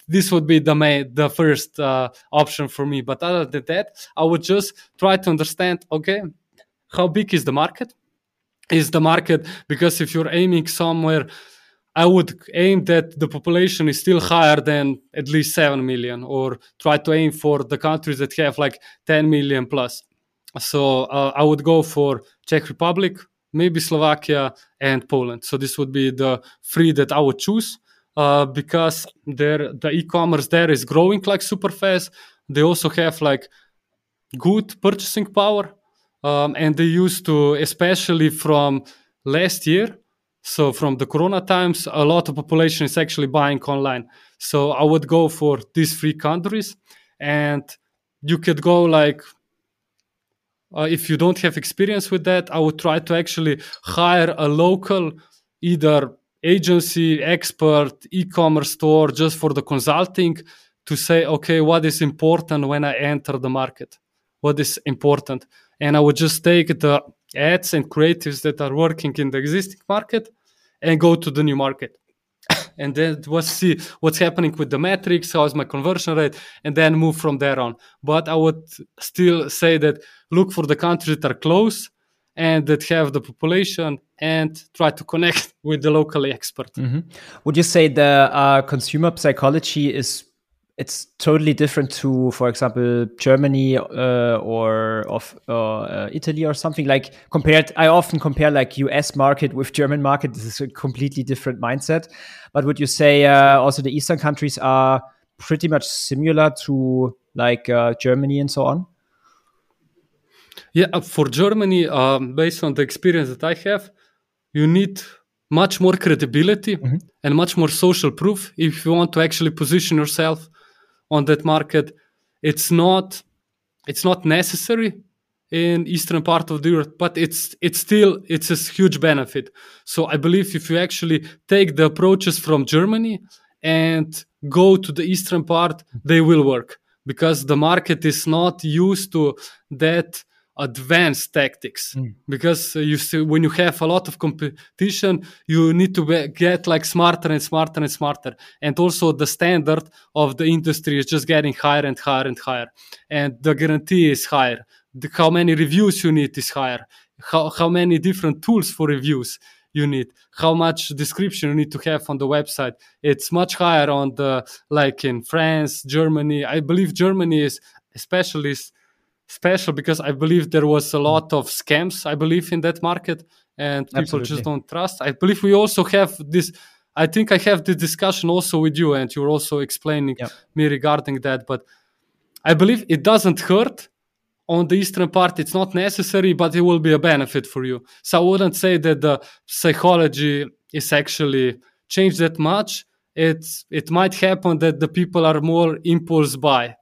this would be the main, the first uh, option for me. But other than that, I would just try to understand. Okay, how big is the market? Is the market because if you're aiming somewhere, I would aim that the population is still higher than at least seven million, or try to aim for the countries that have like 10 million plus. So uh, I would go for Czech Republic, maybe Slovakia and Poland. So this would be the three that I would choose uh, because there the e-commerce there is growing like super fast. They also have like good purchasing power, um, and they used to, especially from last year, so from the Corona times, a lot of population is actually buying online. So I would go for these three countries, and you could go like uh, if you don't have experience with that, I would try to actually hire a local either agency, expert, e-commerce store just for the consulting to say, okay, what is important when I enter the market? What is important? And I would just take the ads and creatives that are working in the existing market and go to the new market. And then was see what's happening with the metrics, how's my conversion rate, and then move from there on. But I would still say that look for the countries that are close and that have the population and try to connect with the local expert. Mm-hmm. Would you say the uh, consumer psychology is it's totally different to, for example, Germany uh, or of uh, Italy or something like compared. I often compare like U.S. market with German market. This is a completely different mindset. But would you say uh, also the Eastern countries are pretty much similar to like uh, Germany and so on? Yeah, uh, for Germany, um, based on the experience that I have, you need much more credibility mm-hmm. and much more social proof if you want to actually position yourself on that market. It's not it's not necessary in eastern part of the Europe, but it's it's still it's a huge benefit. So I believe if you actually take the approaches from Germany and go to the eastern part, they will work because the market is not used to that advanced tactics. Mm. because uh, you see when you have a lot of competition you need to be, get like smarter and smarter and smarter. And also the standard of the industry is just getting higher and higher and higher. And the guarantee is higher. The, how many reviews you need is higher. How, how many different tools for reviews you need. How much description you need to have on the website. It's much higher on the like in france germany. I believe germany is especially special because I believe there was a lot hmm. of scams. I believe in that market, and people Absolutely. just don't trust. I believe we also have this I think I have the discussion also with you, and you're also explaining Yeah. me regarding that. But I believe it doesn't hurt on the eastern part. It's not necessary, but it will be a benefit for you. So I wouldn't say that the psychology is actually changed that much. It's it might happen that the people are more impulse buy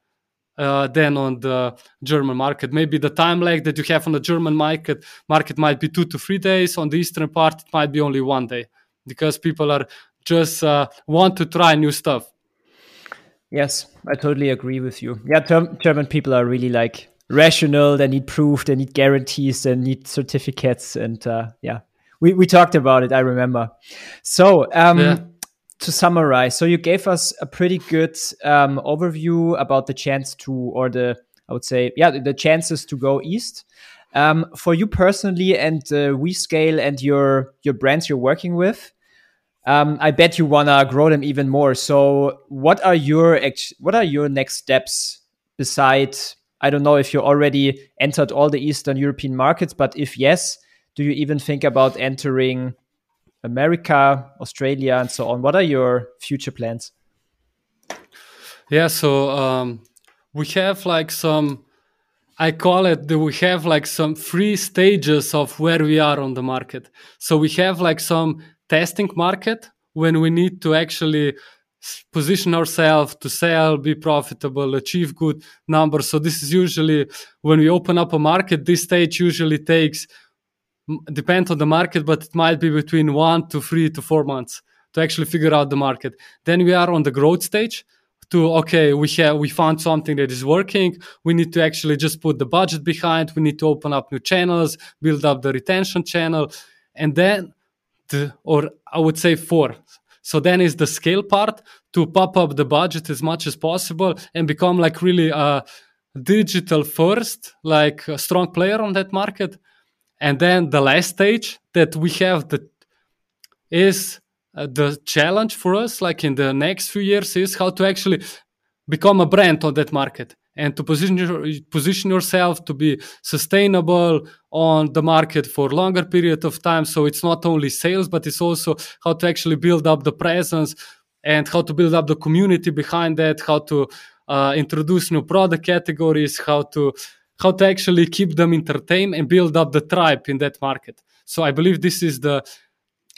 uh, than on the German market. Maybe the time lag that you have on the German market market might be two to three days. On the eastern part, it might be only one day because people are just uh, want to try new stuff. Yes, I totally agree with you. Yeah, term- German people are really like rational. They need proof. They need guarantees. They need certificates. And uh, yeah, we, we talked about it. I remember. So um, Yeah. To summarize, so you gave us a pretty good um, overview about the chance to, or the I would say, yeah, the chances to go east. Um, for you personally, and uh, WeScale and your your brands you're working with, um, I bet you wanna grow them even more. So, what are your what are your next steps? Beside, I don't know if you already entered all the Eastern European markets, but if yes, do you even think about entering America, Australia, and so on? What are your future plans? Yeah, so um, we have like some, I call it we have like some three stages of where we are on the market. So we have like some testing market when we need to actually position ourselves to sell, be profitable, achieve good numbers. So this is usually when we open up a market, this stage usually takes depends on the market, but it might be between one to three to four months to actually figure out the market. Then we are on the growth stage to okay, we have we found something that is working. We need to actually just put the budget behind. We need to open up new channels, build up the retention channel, and then the or I would say four. So then is the scale part to pop up the budget as much as possible and become like really a digital first, like a strong player on that market. And then the last stage that we have that is uh, the challenge for us, like in the next few years, is how to actually become a brand on that market and to position your, position yourself to be sustainable on the market for longer period of time. So it's not only sales, but it's also how to actually build up the presence and how to build up the community behind that, how to uh, introduce new product categories, how to how to actually keep them entertained and build up the tribe in that market. So I believe this is the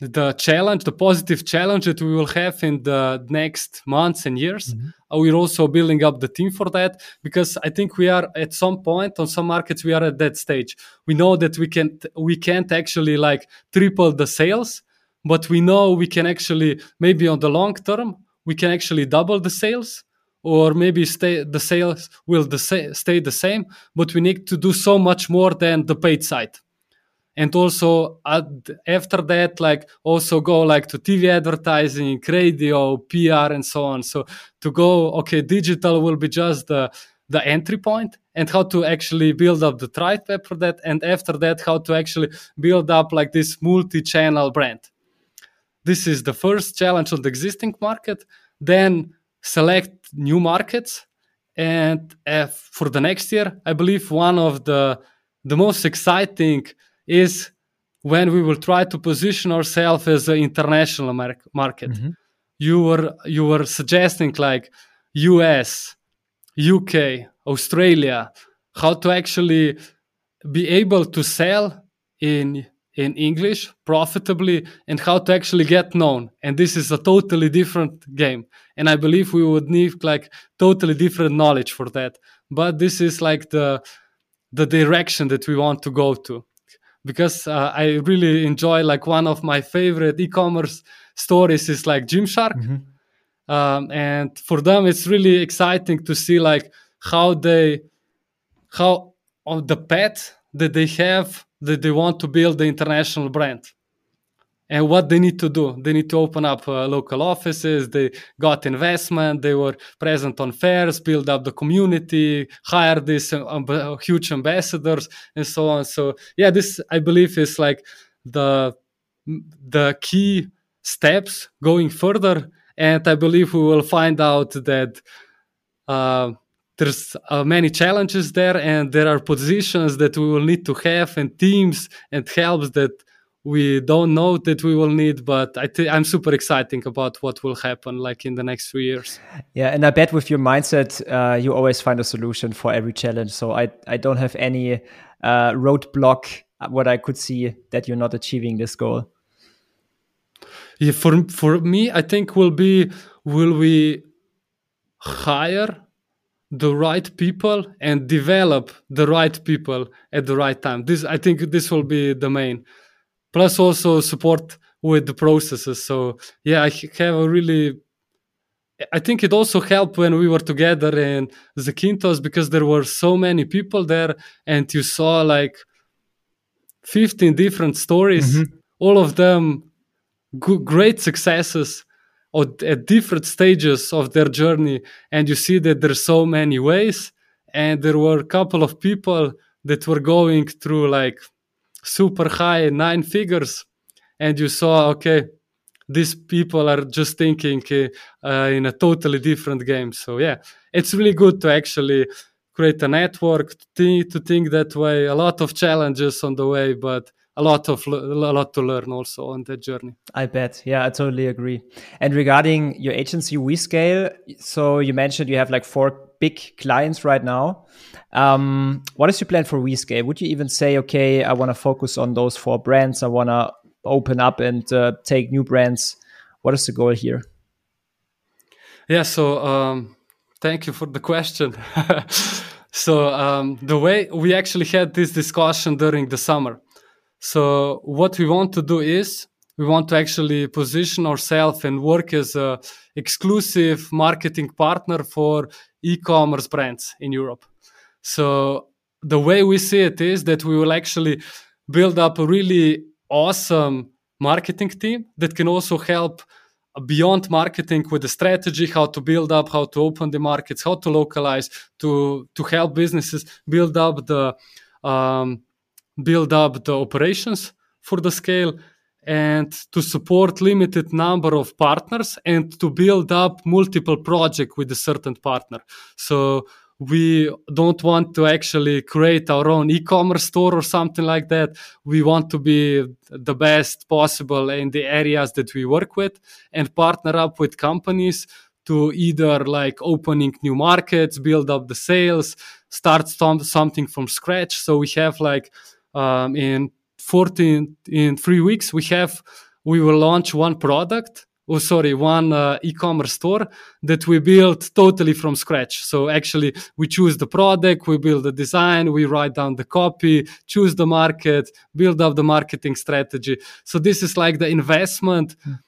the challenge, the positive challenge that we will have in the next months and years. Uh, We're also building up the team for that because I think we are at some point on some markets we are at that stage. We know that we can we can't actually like triple the sales, but we know we can actually maybe on the long term we can actually double the sales or maybe stay the sales will the sa- stay the same, but we need to do so much more than the paid side and also at, after that like also go like to tv advertising radio pr and so on. So to go okay digital will be just the the entry point and how to actually build up the tribe for that and after that how to actually build up like this multi-channel brand. This is the first challenge on the existing market. Then select new markets and uh, for the next year i believe one of the the most exciting is when we will try to position ourselves as an international mar- market. You were you were suggesting like US, UK, Australia, how to actually be able to sell in in English profitably and how to actually get known. And this is a totally different game. And I believe we would need like totally different knowledge for that. But this is like the the direction that we want to go to because uh, I really enjoy like one of my favorite e-commerce stories is like Gymshark, um, and for them it's really exciting to see like how they how on the path that they have that they want to build the international brand. And what they need to do they need to open up uh, local offices they got investment they were present on fairs build up the community hire these amb- huge ambassadors and so on. So yeah this i believe is like the the key steps going further. And i believe we will find out that uh, there's uh, many challenges there and there are positions that we will need to have and teams and helps that we don't know that we will need but i th- i'm super exciting about what will happen like in the next three years. Yeah and i bet with your mindset uh, you always find a solution for every challenge. So i i don't have any uh, roadblock what i could see that you're not achieving this goal. Yeah for for me i think will be will we hire the right people and develop the right people at the right time this i think this will be the main plus also support with the processes. So yeah, I have a really I think it also helped when we were together in Zakynthos because there were so many people there and you saw like 15 different stories, mm-hmm. all of them great successes at different stages of their journey. And you see that there's so many ways. And there were a couple of people that were going through like super high nine figures and you saw okay these people are just thinking uh, in a totally different game so yeah it's really good to actually create a network to think, to think that way a lot of challenges on the way but a lot of a lot to learn also on that journey. I bet. Yeah i totally agree. And regarding your agency WeScale so you mentioned you have like four big clients right now. Um, what is your plan for WeScale? Would you even say okay i want to focus on those four brands. I want to open up and uh, take new brands what is the goal here? Yeah so um, thank you for the question. So um, the way we actually had this discussion during the summer so what we want to do is we want to actually position ourselves and work as a exclusive marketing partner for e-commerce brands in Europe. So the way we see it is that we will actually build up a really awesome marketing team that can also help beyond marketing with the strategy how to build up how to open the markets how to localize to to help businesses build up the um, build up the operations for the scale and to support limited number of partners and to build up multiple project with a certain partner. So we don't want to actually create our own e-commerce store or something like that. We want to be the best possible in the areas that we work with and partner up with companies to either like opening new markets build up the sales start something from scratch. So we have like um, in 14 in three weeks we have we will launch one product oh sorry one uh, e-commerce store that we built totally from scratch. So actually we choose the product we build the design we write down the copy choose the market build up the marketing strategy. So this is like the investment mm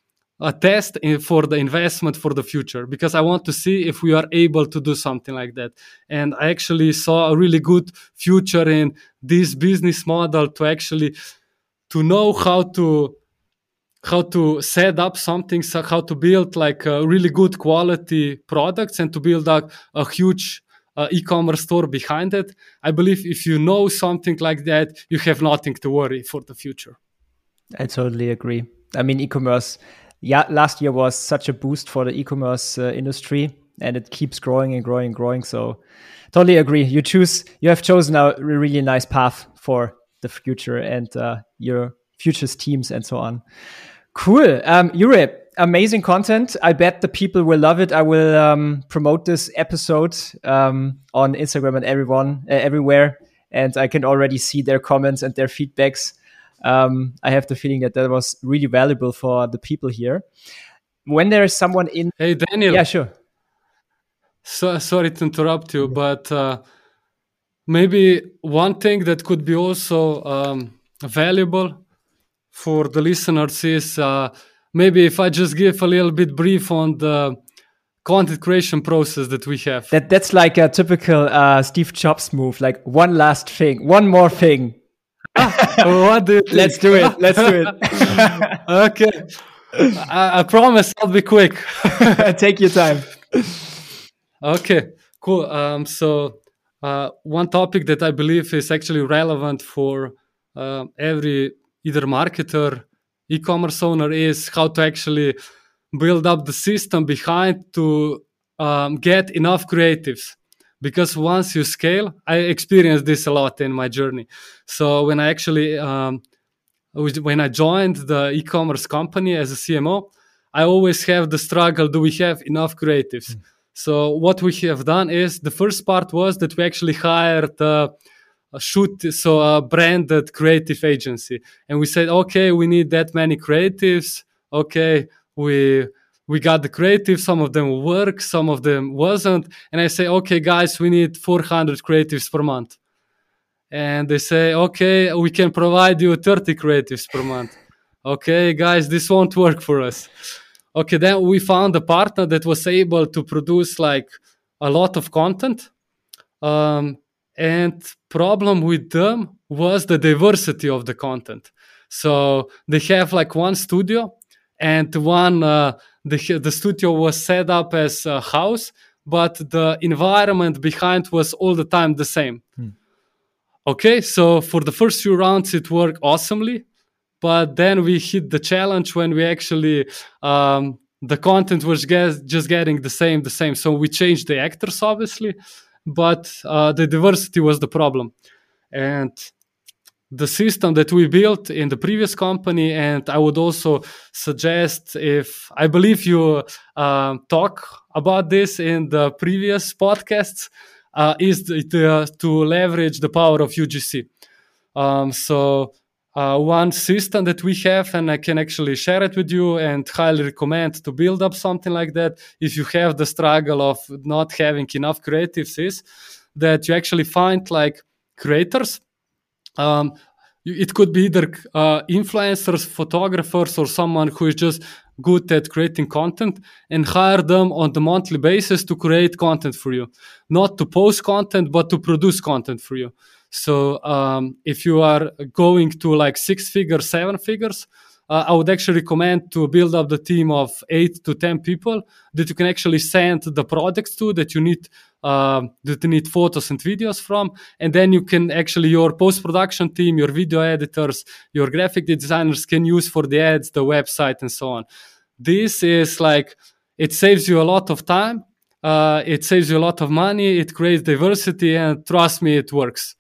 a test for the investment for the future because I want to see if we are able to do something like that. And I actually saw a really good future in this business model to actually to know how to how to set up something, so how to build like a really good quality products and to build up a huge uh, e-commerce store behind it. I believe if you know something like that, you have nothing to worry for the future. I totally agree. I mean, e-commerce yeah, last year was such a boost for the e-commerce uh, industry, and it keeps growing and growing and growing. So, totally agree. You choose, you have chosen a really nice path for the future and uh, your futures teams and so on. Cool, um, amazing content. I bet the people will love it. I will um, promote this episode um, on Instagram and everyone uh, everywhere, and I can already see their comments and their feedbacks um, I have the feeling that that was really valuable for the people here. When there is someone in, hey Daniel, yeah, sure. So sorry to interrupt you, but uh, maybe one thing that could be also um, valuable for the listeners is uh, maybe if I just give a little bit brief on the content creation process that we have. That that's like a typical uh, Steve Jobs move, like one last thing, one more thing, what do Let's do it. Let's do it. okay. I, I, promise I'll be quick. Take your time. Okay, cool. Um, so, uh, one topic that I believe is actually relevant for uh, every either marketer, e-commerce owner is how to actually build up the system behind to um, get enough creatives because once you scale i experienced this a lot in my journey so when i actually um, when I joined the e-commerce company as a CMO, I always have the struggle: do we have enough creatives? Mm. So what we have done is the first part was that we actually hired a shoot so a branded creative agency, and we said, okay, we need that many creatives. Okay, we we got the creative some of them work some of them wasn't and i say okay guys we need 400 creatives per month. And they say okay we can provide you 30 creatives per month. Okay guys this won't work for us. Okay then we found a partner that was able to produce like a lot of content um, and problem with them was the diversity of the content. So they have like one studio and one uh, the the studio was set up as a house but the environment behind was all the time the same. Hmm. okay so for the first few rounds it worked awesomely but then we hit the challenge when we actually um, the content was get, just getting the same the same. So we changed the actors obviously but uh, the diversity was the problem. And the system that we built in the previous company and i would also suggest if i believe you uh, talk about this in the previous podcasts uh, is to, to, leverage the power of ugc um, so uh, one system that we have and i can actually share it with you and highly recommend to build up something like that if you have the struggle of not having enough creatives is that you actually find like creators um, it could be either uh, influencers, photographers, or someone who is just good at creating content and hire them on the monthly basis to create content for you, not to post content, but to produce content for you. So um, if you are going to like six figures, seven figures, uh, I would actually recommend to build up the team of eight to 10 people that you can actually send the products to that you need, uh, that need photos and videos from. And then you can actually, your post production team, your video editors, your graphic designers can use for the ads, the website, and so on. This is like, it saves you a lot of time. Uh, it saves you a lot of money. It creates diversity, and trust me, it works.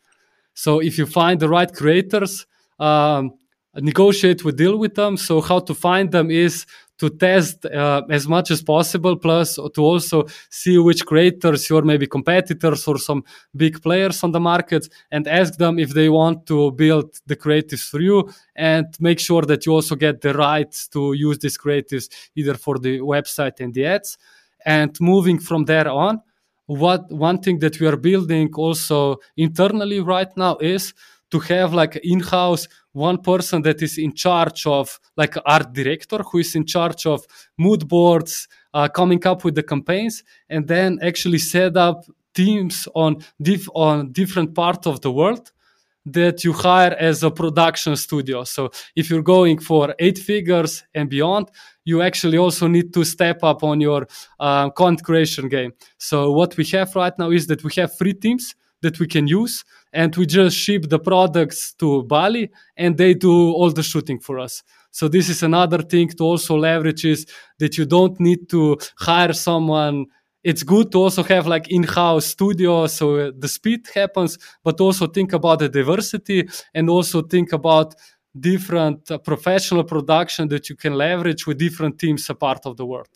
So if you find the right creators, um, negotiate, we deal with them. So how to find them is to test uh, as much as possible, plus to also see which creators your maybe competitors or some big players on the market, and ask them if they want to build the creatives for you, and make sure that you also get the rights to use these creatives either for the website and the ads. And moving from there on, what one thing that we are building also internally right now is to have like in-house one person that is in charge of like art director who is in charge of mood boards uh, coming up with the campaigns and then actually set up teams on diff- on different parts of the world that you hire as a production studio. So if you're going for eight figures and beyond, you actually also need to step up on your um, content creation game. So what we have right now is that we have three teams that we can use and we just ship the products to Bali and they do all the shooting for us. So this is another thing to also leverage is that you don't need to hire someone. It's good to also have like in-house studio so uh, the speed happens, but also think about the diversity and also think about different uh, professional production that you can leverage with different teams apart of the world.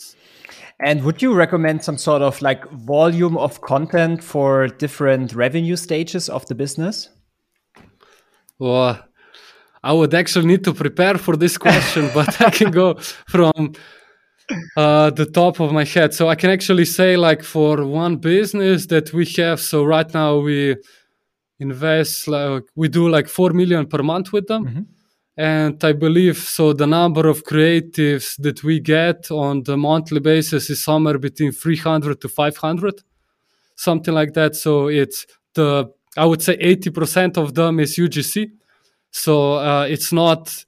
And would you recommend some sort of like volume of content for different revenue stages of the business? Well, I would actually need to prepare for this question, but I can go from uh, the top of my head. So I can actually say, like, for one business that we have, so right now we invest, like, we do like 4 million per month with them. Mm-hmm and I believe so. The number of creatives that we get on the monthly basis is somewhere between 300 to 500, something like that. So it's the I would say 80% of them is UGC. So uh, it's not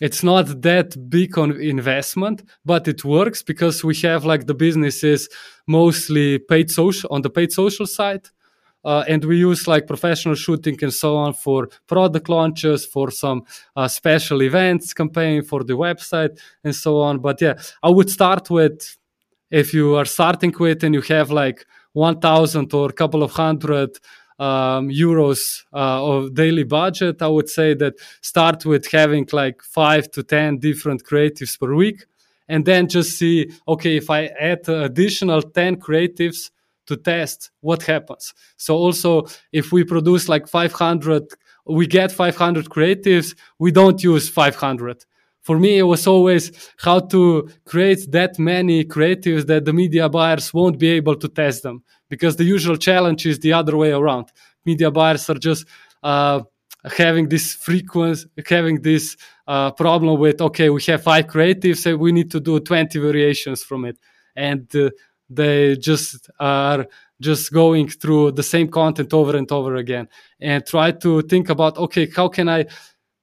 it's not that big on investment, but it works because we have like the businesses mostly paid social on the paid social side uh, and we use like professional shooting and so on for product launches, for some uh, special events campaign, for the website and so on. But yeah, I would start with if you are starting with and you have like 1,000 or a couple of hundred um, euros uh, of daily budget, I would say that start with having like five to 10 different creatives per week. And then just see, okay, if I add additional 10 creatives to test what happens. So also, if we produce like 500, we get 500 creatives, we don't use 500 for me, it was always how to create that many creatives that the media buyers won't be able to test them because the usual challenge is the other way around. Media buyers are just uh, having this frequency, having this uh, problem with, okay, we have five creatives and we need to do 20 variations from it. And uh, they just are just going through the same content over and over again and try to think about, okay, how can I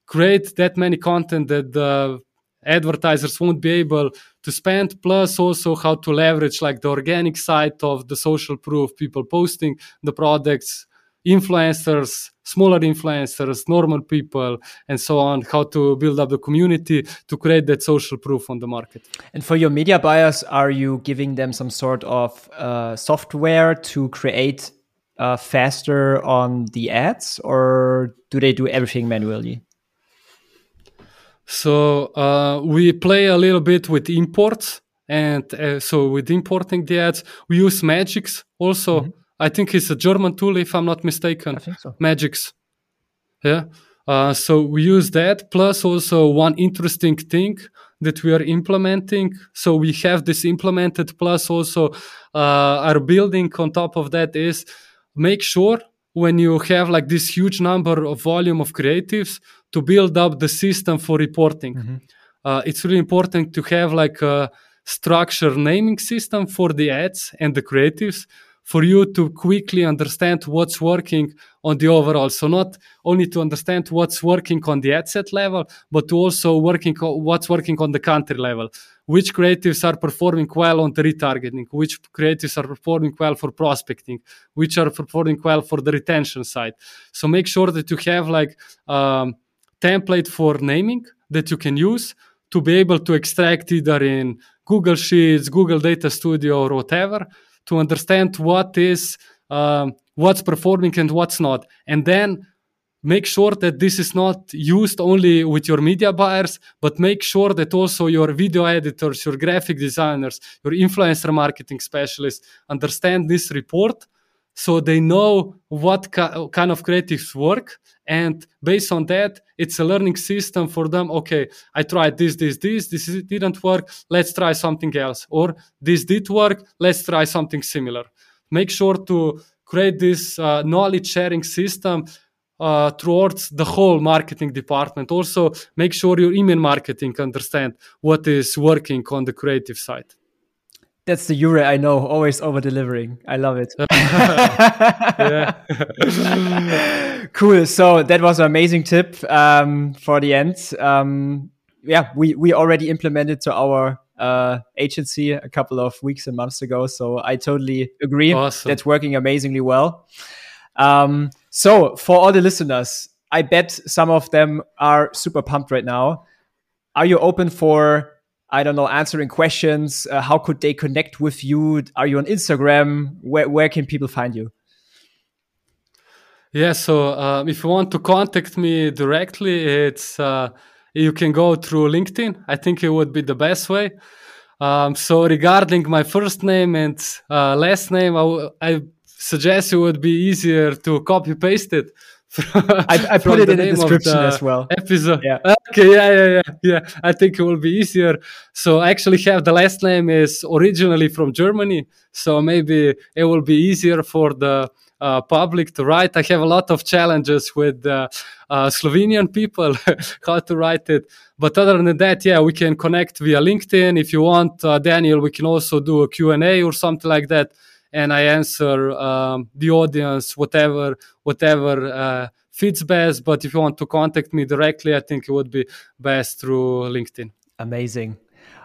create that many content that the advertisers won't be able to spend plus also how to leverage like the organic side of the social proof people posting the products influencers smaller influencers normal people and so on how to build up the community to create that social proof on the market and for your media buyers are you giving them some sort of uh, software to create uh, faster on the ads or do they do everything manually so uh, we play a little bit with imports, and uh, so with importing the ads, we use Magics also. Mm-hmm. I think it's a German tool, if I'm not mistaken. I think so. Magics, yeah. Uh, so we use that plus also one interesting thing that we are implementing. So we have this implemented plus also uh, our building on top of that is make sure when you have like this huge number of volume of creatives to build up the system for reporting. Mm-hmm. Uh, it's really important to have like a structure naming system for the ads and the creatives for you to quickly understand what's working on the overall. So not only to understand what's working on the ad set level, but to also working what's working on the country level. Which creatives are performing well on the retargeting? Which creatives are performing well for prospecting? Which are performing well for the retention side? So make sure that you have like um, template for naming that you can use to be able to extract either in Google Sheets, Google Data Studio, or whatever to understand what is um, what's performing and what's not, and then make sure that this is not used only with your media buyers, but make sure that also your video editors, your graphic designers, your influencer marketing specialists understand this report so they know what kind of creatives work and based on that it's a learning system for them okay i tried this this this this didn't work let's try something else. Or this did work let's try something similar. Make sure to create this uh, knowledge sharing system uh, towards the whole marketing department. Also make sure your email marketing understand what is working on the creative side that's the Jure I know, always over delivering. I love it. cool. So that was an amazing tip um, for the end. Um, yeah, we, we already implemented to our uh, agency a couple of weeks and months ago. So I totally agree. Awesome. That's working amazingly well. Um, so for all the listeners, I bet some of them are super pumped right now. Are you open for I don't know, answering questions? Uh, how could they connect with you? Are you on Instagram? Where, where can people find you? Yeah, so um, if you want to contact me directly, it's uh, you can go through LinkedIn. I think it would be the best way. Um, so regarding my first name and uh, last name, I suggest it would be easier to copy paste it I, I put it in the description the as well. Episode. Yeah. Okay. Yeah. Yeah. Yeah. Yeah. I think it will be easier. So I actually have the last name is originally from Germany, so maybe it will be easier for the uh, public to write. I have a lot of challenges with uh, uh, Slovenian people how to write it. But other than that, yeah, we can connect via LinkedIn. If you want, uh, Daniel, we can also do a Q&A or something like that and I answer um, the audience whatever whatever uh, fits best. But if you want to contact me directly, I think it would be best through LinkedIn. Amazing.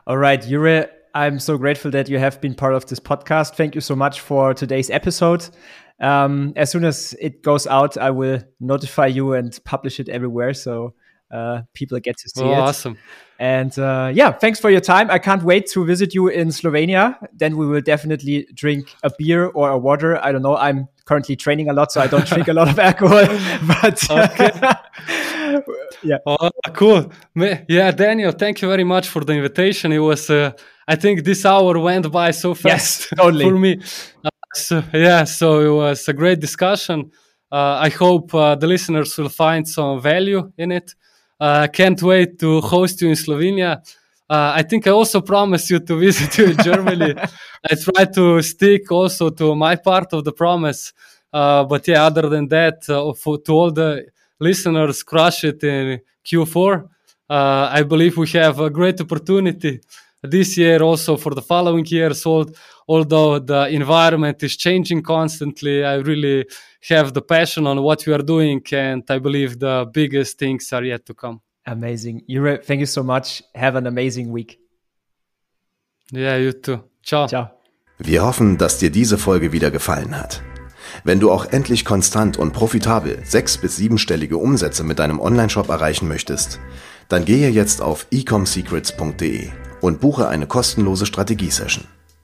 All right, Jure, I'm so grateful that you have been part of this podcast. Thank you so much for today's episode. Um, as soon as it goes out, I will notify you and publish it everywhere. So uh, people get to see oh, it. Awesome. And uh, yeah, thanks for your time. I can't wait to visit you in Slovenia. Then we will definitely drink a beer or a water. I don't know. I'm currently training a lot, so I don't drink a lot of alcohol. But okay. yeah. Oh, cool. Yeah, Daniel, thank you very much for the invitation. It was, uh, I think this hour went by so fast yes, totally. for me. Uh, so, yeah, so it was a great discussion. Uh, I hope uh, the listeners will find some value in it. I uh, can't wait to host you in Slovenia. Uh, I think I also promised you to visit you in Germany. I try to stick also to my part of the promise. Uh, but yeah, other than that, uh, for, to all the listeners, crush it in Q4. Uh, I believe we have a great opportunity this year, also for the following years. Although the environment is changing constantly, I really have the passion on what we are doing, and I believe the biggest things are yet to come. Amazing. Jure, thank you so much. Have an amazing week. Yeah, you too. Ciao. Ciao. Wir hoffen, dass dir diese Folge wieder gefallen hat. Wenn du auch endlich konstant und profitabel sechs- bis siebenstellige Umsätze mit deinem Onlineshop erreichen möchtest, dann gehe jetzt auf ecomsecrets.de und buche eine kostenlose Strategiesession.